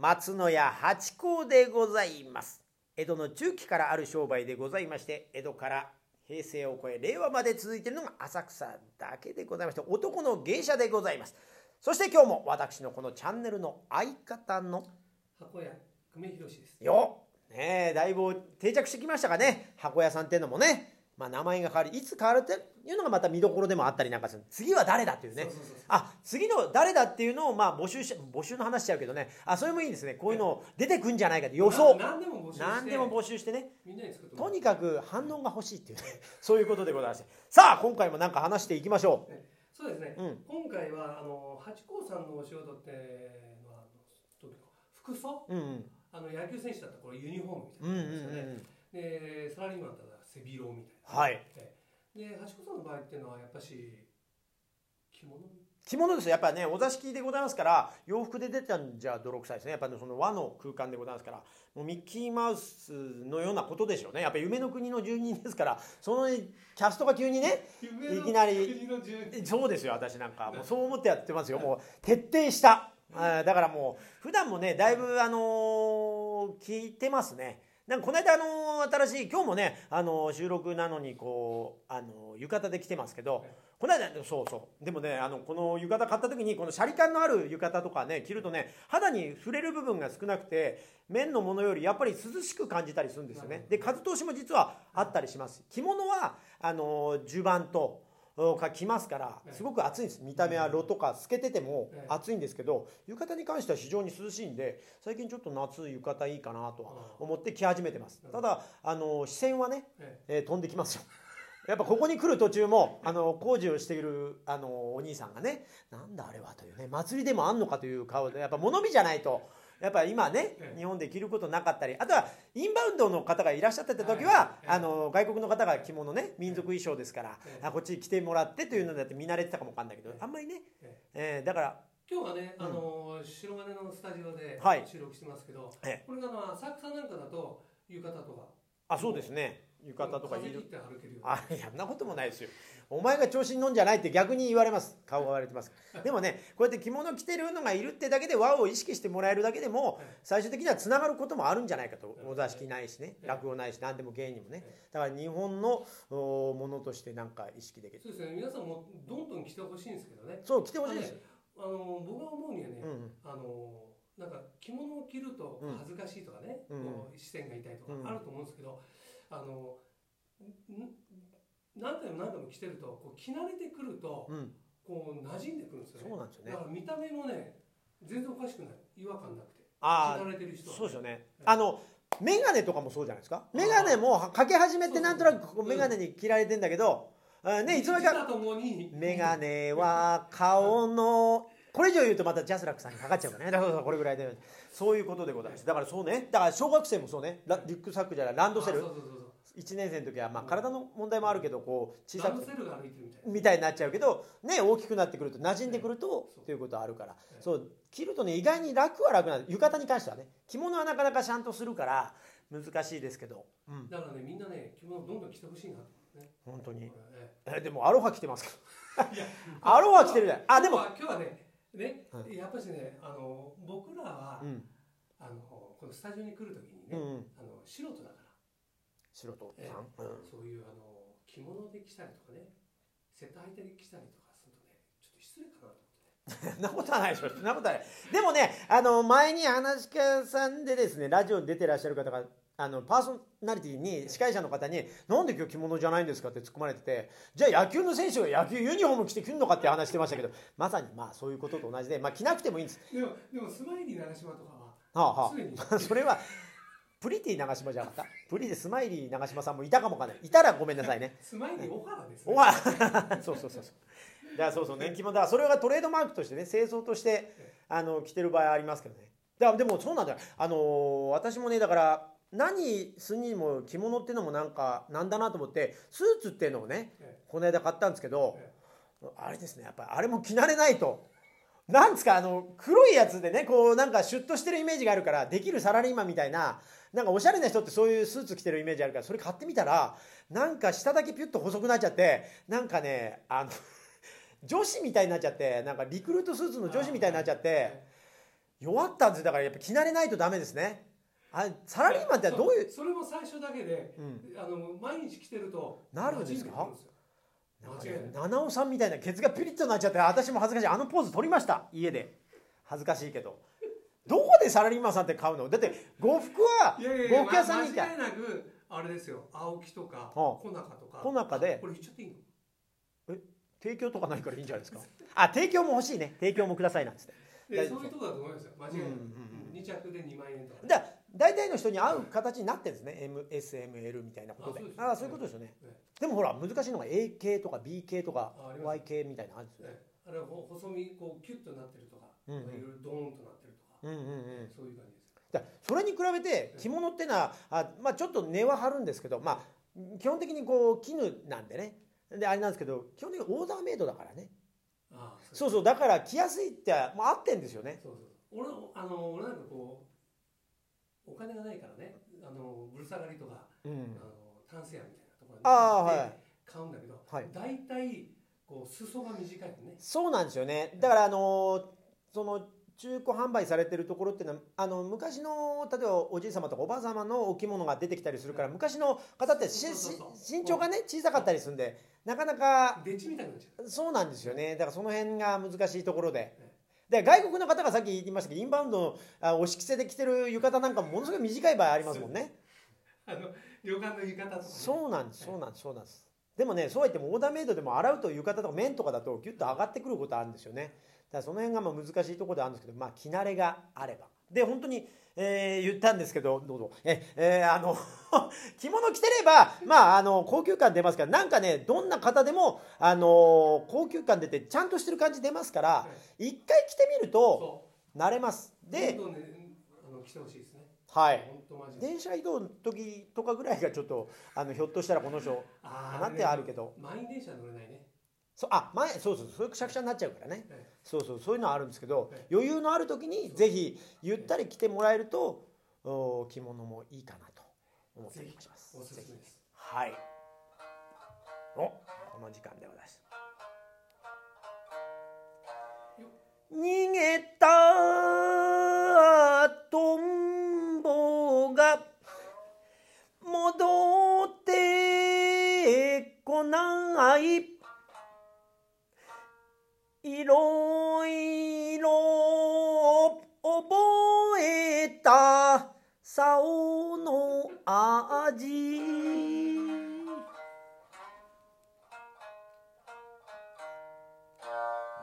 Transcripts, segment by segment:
松野屋八甲でございます。江戸の中期からある商売でございまして江戸から平成を超え令和まで続いているのが浅草だけでございまして男の芸者でございます。そして今日も私のこのチャンネルの相方の箱屋久米宏です。よねえだいぶ定着してきましたかね。箱屋さんっていうのもねまあ名前が変わりいつ変わるっていうのがまた見どころでもあったりなんかする。次は誰だっていうね。あ次の誰だっていうのをまあ募集し募集の話しちゃうけどね。あそれもいいですね。こういうの出てくんじゃないかって予想。な何でも募集して。何でも募集してね。とにかく反応が欲しいっていうね。そういうことでございますさあ今回もなんか話していきましょねそうですね、うん。今回はあの八甲さんのお仕事って服装？ううんうん。あの野球選手だったらこれユニフォームみたうんうんうん。でサラリーマンだったら背広みたいなはい。で八甲さんの場合っていうのはやっぱし着物？着物ですよ。やっぱねお座敷でございますから洋服で出たんじゃ泥臭いですね。やっぱりその和の空間でございますから。もうミッキーマウスのようなことでしょうね。やっぱり夢の国の住人ですからそのキャストが急にねいきなりそうですよ私なんかもうそう思ってやってますよ。もう徹底した。だからもう普段もねだいぶあのー聞いてますねなんかこの間あのー新しい今日もねあのー収録なのにこうあのー浴衣で来てますけどこの間そうそう。でもねあのこの浴衣買った時にこのシャリ感のある浴衣とかね着るとね肌に触れる部分が少なくて綿のものよりやっぱり涼しく感じたりするんですよね。で風通しも実はあったりします。着物はあのー襦袢とが着ますからすごく暑いんです。見た目は炉とか透けててもええ。暑いんですけど浴衣に関しては非常に涼しいんで最近ちょっと夏浴衣いいかなとは思って着始めてます。ただあの視線はね、え。えー飛んできますよ。やっぱここに来る途中もあの工事をしているあのお兄さんがねなんだあれはというね祭りでもあんのかという顔でやっぱ物見じゃないとやっぱ今ねええ。日本で着ることなかったりあとはインバウンドの方がいらっしゃってた時ははいあの外国の方が着物ね民族衣装ですからええ。あこっち着てもらってというのだって見慣れてたかもわかんないけどあんまりねええ。ーだから今日はね、うん。あの白金のスタジオではい。収録してますけど、ええ。これがあの浅草なんかだと浴衣とか。あそうですね浴衣とかいる。風切って歩けるよあいやそんなこともないですよ。お前が調子に乗んじゃないって逆に言われます。顔が言われてます。でもねこうやって着物着てるのがいるってだけで和を意識してもらえるだけでも最終的にはつながることもあるんじゃないかとお座敷ないしね落語ないし何でも芸にもね。だから日本のおものとしてなんか意識できる。そうですね。皆さんもどんどん来てほしいんですけどね。そう着てほしいです。あの僕が思うにはね、うんあのなんか着物を着るとうん恥ずかしいとかね、うんこう視線が痛いとかうん。あると思うんですけど、あのん何回も何回も着てるとこう着慣れてくるとうん。こう馴染んでくるんですよね。そうなんですよね。だから見た目もね全然おかしくない。違和感なくて。あ着慣れてる人はそうですよね。あの眼鏡とかもそうじゃないですか？眼鏡もかけ始めてなんとなく眼鏡に切られてんだけどあねいつの間にか時とともに。メガネは顔のこれ以上言うとまたジャスラックさんにかかっちゃうからね。だからこれぐらいでそういうことでございます。だからそうね。だから小学生もそうね。ラリュックサックじゃないランドセル。あそうそうそうそう。1年生の時はまあ体の問題もあるけどこう小さく。ランドセルが歩いてるみたいな。みたいになっちゃうけどね大きくなってくると馴染んでくるとそう。っていうことはあるから。ええそう着るとね意外に楽は楽なん浴衣に関してはね着物はなかなかちゃんとするから難しいですけど、うん、だからねみんなね着物どんどん着てほしいな本当に。ええでもアロハ着てますけど。えいや。アロハ着てるじゃん。あでも。今日はねね、はやっぱしねあの僕らは、うん。あのこのスタジオに来るときにね、うんうん。あの素人だから。素人ええ。さん、うん。そういうあの着物で来たりとかねセット履いて来たりとかするとねちょっと失礼かなと思って なことはないでしょ。なことはない。でもねあの前に噺家さんでですねラジオに出てらっしゃる方があのパーソナリティに司会者の方に「なんで今日着物じゃないんですか?」って突っ込まれててじゃあ野球の選手が野球ユニフォーム着てくるのか？って話してましたけどまさにまあそういうことと同じで、まあ、着なくてもいいんです。でもでもスマイリー長島とかははあはあ、それはプリティ長島じゃなかった。プリティスマイリー長島さんもいたかもわかんない。いたらごめんなさいね。スマイリー小原ですね。おわ そうそうそうそう。だからそうそう年季もだからそれがトレードマークとしてね正装としてあの着てる場合ありますけどね。だでもそうなんだよ。あのー私もねだから何するにも着物っていうのもなんかなんだなと思ってスーツっていうのをねえこの間買ったんですけどえあれですねやっぱりあれも着慣れないと。なんですかあの黒いやつでねこうなんかシュッとしてるイメージがあるからできるサラリーマンみたいななんかおしゃれな人ってそういうスーツ着てるイメージあるからそれ買ってみたらなんか下だけピュッと細くなっちゃってなんかねあの 女子みたいになっちゃってなんかリクルートスーツの女子みたいになっちゃって弱ったんですよ。だからやっぱ着慣れないとダメですねあサラリーマンってどういうそそれも最初だけで、うん。あの毎日着てるとなるんですか？七尾さんみたいなケツがピリッとなっちゃって私も恥ずかしい。あのポーズ取りました。家で。恥ずかしいけど。どこでサラリーマンさんって買うの？だって呉服は呉服屋さんに行きゃ間違いなくあれですよ。青木とかは小中とか。小中で。これ言っちゃっていいの？提供とかないからいいんじゃないですか？あ提供も欲しいね。提供もくださいなんつって。そういうとこだと思いますよ。間違いなく、うんうんうん2着で2万円とか。ね、だ大体の人に合う形になってるんですね。MSML みたいなことで。あそういうことですよね。ねでもほら難しいのが A 系とか B 系とか Y 系みたいなのあるんですよね。ねあれほ細身こうキュッとなってるとか、いろいろドーンとなってるとか、うんうんうん。そういう感じですだそれに比べて着物ってのはあ、まあ、ちょっと値は張るんですけど、まあ、基本的にこう絹なんでね。であれなんですけど基本的にオーダーメイドだからね。ああそうそうだから着やすいって、まあ、合ってんですよね。そうそう俺あの俺なんかこうお金がないからねあのぶる下がりとか、うん。あのタンス屋みたいなところい。買うんだけど、はい。大体こう裾が短いのね。そうなんですよね。だからあのその中古販売されてるところっていうのはあの昔の例えばおじい様とかおばあ様のお着物が出てきたりするから昔の方って身長がね小さかったりするんでなかなかそうなんですよね。だからその辺が難しいところで。で外国の方がさっき言いましたけどインバウンドのあお敷きで着てる浴衣なんかもものすごい短い場合ありますもんね。あの旅館の浴衣とか、ね、そうなんですそうなんですそうなんです。でもねそうやってもオーダーメイドでも洗うと浴衣とか綿とかだとギュッと上がってくることあるんですよね。だからその辺がまあ難しいところであるんですけどまあ着慣れがあればで本当に、えー言ったんですけどどうぞ。え、えーあの 着物着てればまああの高級感出ますからなんかねどんな方でもあの高級感出てちゃんとしてる感じ出ますから一回着てみるとそ慣れます。うであの来てほしいですね。はい。電車移動の時とかぐらいがちょっとあのひょっとしたらこの人あかなってあるけど。満員電車乗れないねそうあ前そうそうそういうくしゃくしゃになっちゃうからね。えそうそうそういうのはあるんですけどえ余裕のある時にぜひゆったり着てもらえるとお着物もいいかなと思っております。おすすはい。おこの時間でございます。逃げたトンボが戻ってこないいろいろ覚えた竿の味。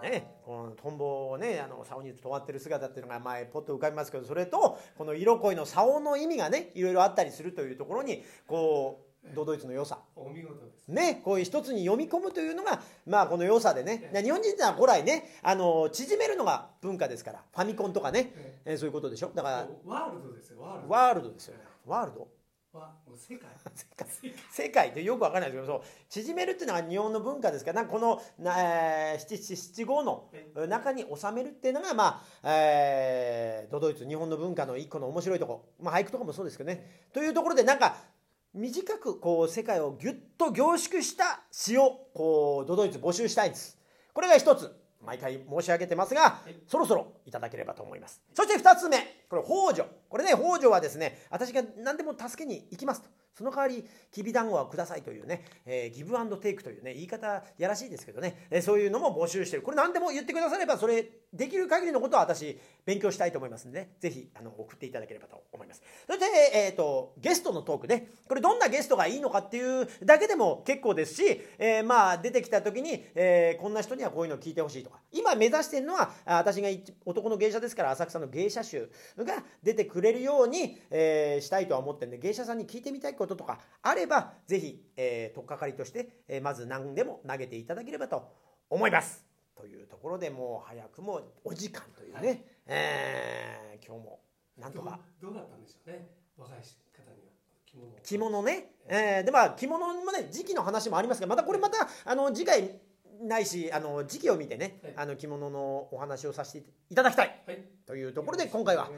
ね、このトンボをねあの竿に止まってる姿っていうのが前ポッと浮かびますけどそれとこの色恋の竿の意味がねいろいろあったりするというところにこうドドイツの良さ。お見事です。ね、こういう一つに読み込むというのが、まあ、この良さでね、日本人ってのは古来ね、あの縮めるのが文化ですから、ファミコンとかね、ええ。ーそういうことでしょ。だから、ワールドですよワールド。ですよね。ワールド？世界。世界。ってよくわからないですけど、そう。縮めるっていうのは日本の文化ですから、なんかこの七七七五のえ中に収めるっていうのが、まあ、えードドイツ、日本の文化の一個の面白いとこ。ろ、まあ、俳句とかもそうですけどね。というところで、なんか、短くこう世界をぎゅっと凝縮した詩をこうドドイツ募集したいんです。これが一つ毎回申し上げてますが、い。そろそろいただければと思います。そして二つ目これ北条これね北条はですね私が何でも助けに行きますと。その代わりきびだんごはくださいというね、えーギブアンドテイクというね言い方やらしいですけどね、えーそういうのも募集してる。これ何でも言ってくださればそれできる限りのことは私勉強したいと思いますんでね。ぜひあの送っていただければと思います。そして、えー、とゲストのトークね。これどんなゲストがいいのかっていうだけでも結構ですし、えーまあ出てきた時に、えーこんな人にはこういうのを聞いてほしいとか。今目指してるのは私が男の芸者ですから浅草の芸者集が出てくれるように、えーしたいとは思ってるんで芸者さんに聞いてみたいこととかあればぜひ、えー、取っかかりとして、えーまず何でも投げていただければと思います。というところでもう早くもお時間というね、えー今日もなんとか。どうだったんでしょうね。若い方には。着物。を着物ね、えーでまあ着物もね時期の話もありますがまたこれまたあの次回ないしあの時期を見てね、はい。あの着物のお話をさせていただきたい。はい。というところで今回は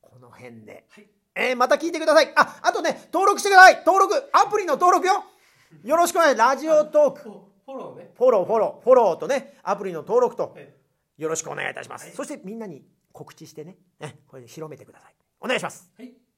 この辺で、はい。えーまた聞いてください。ああとね登録してください。登録アプリの登録よ。よろしくお願い。ラジオトーク。フォローね。フォローフォロー。フォローとねアプリの登録と。はい。よろしくお願いいたします、はい。そしてみんなに告知してね。ねこれで広めてください。お願いします。はい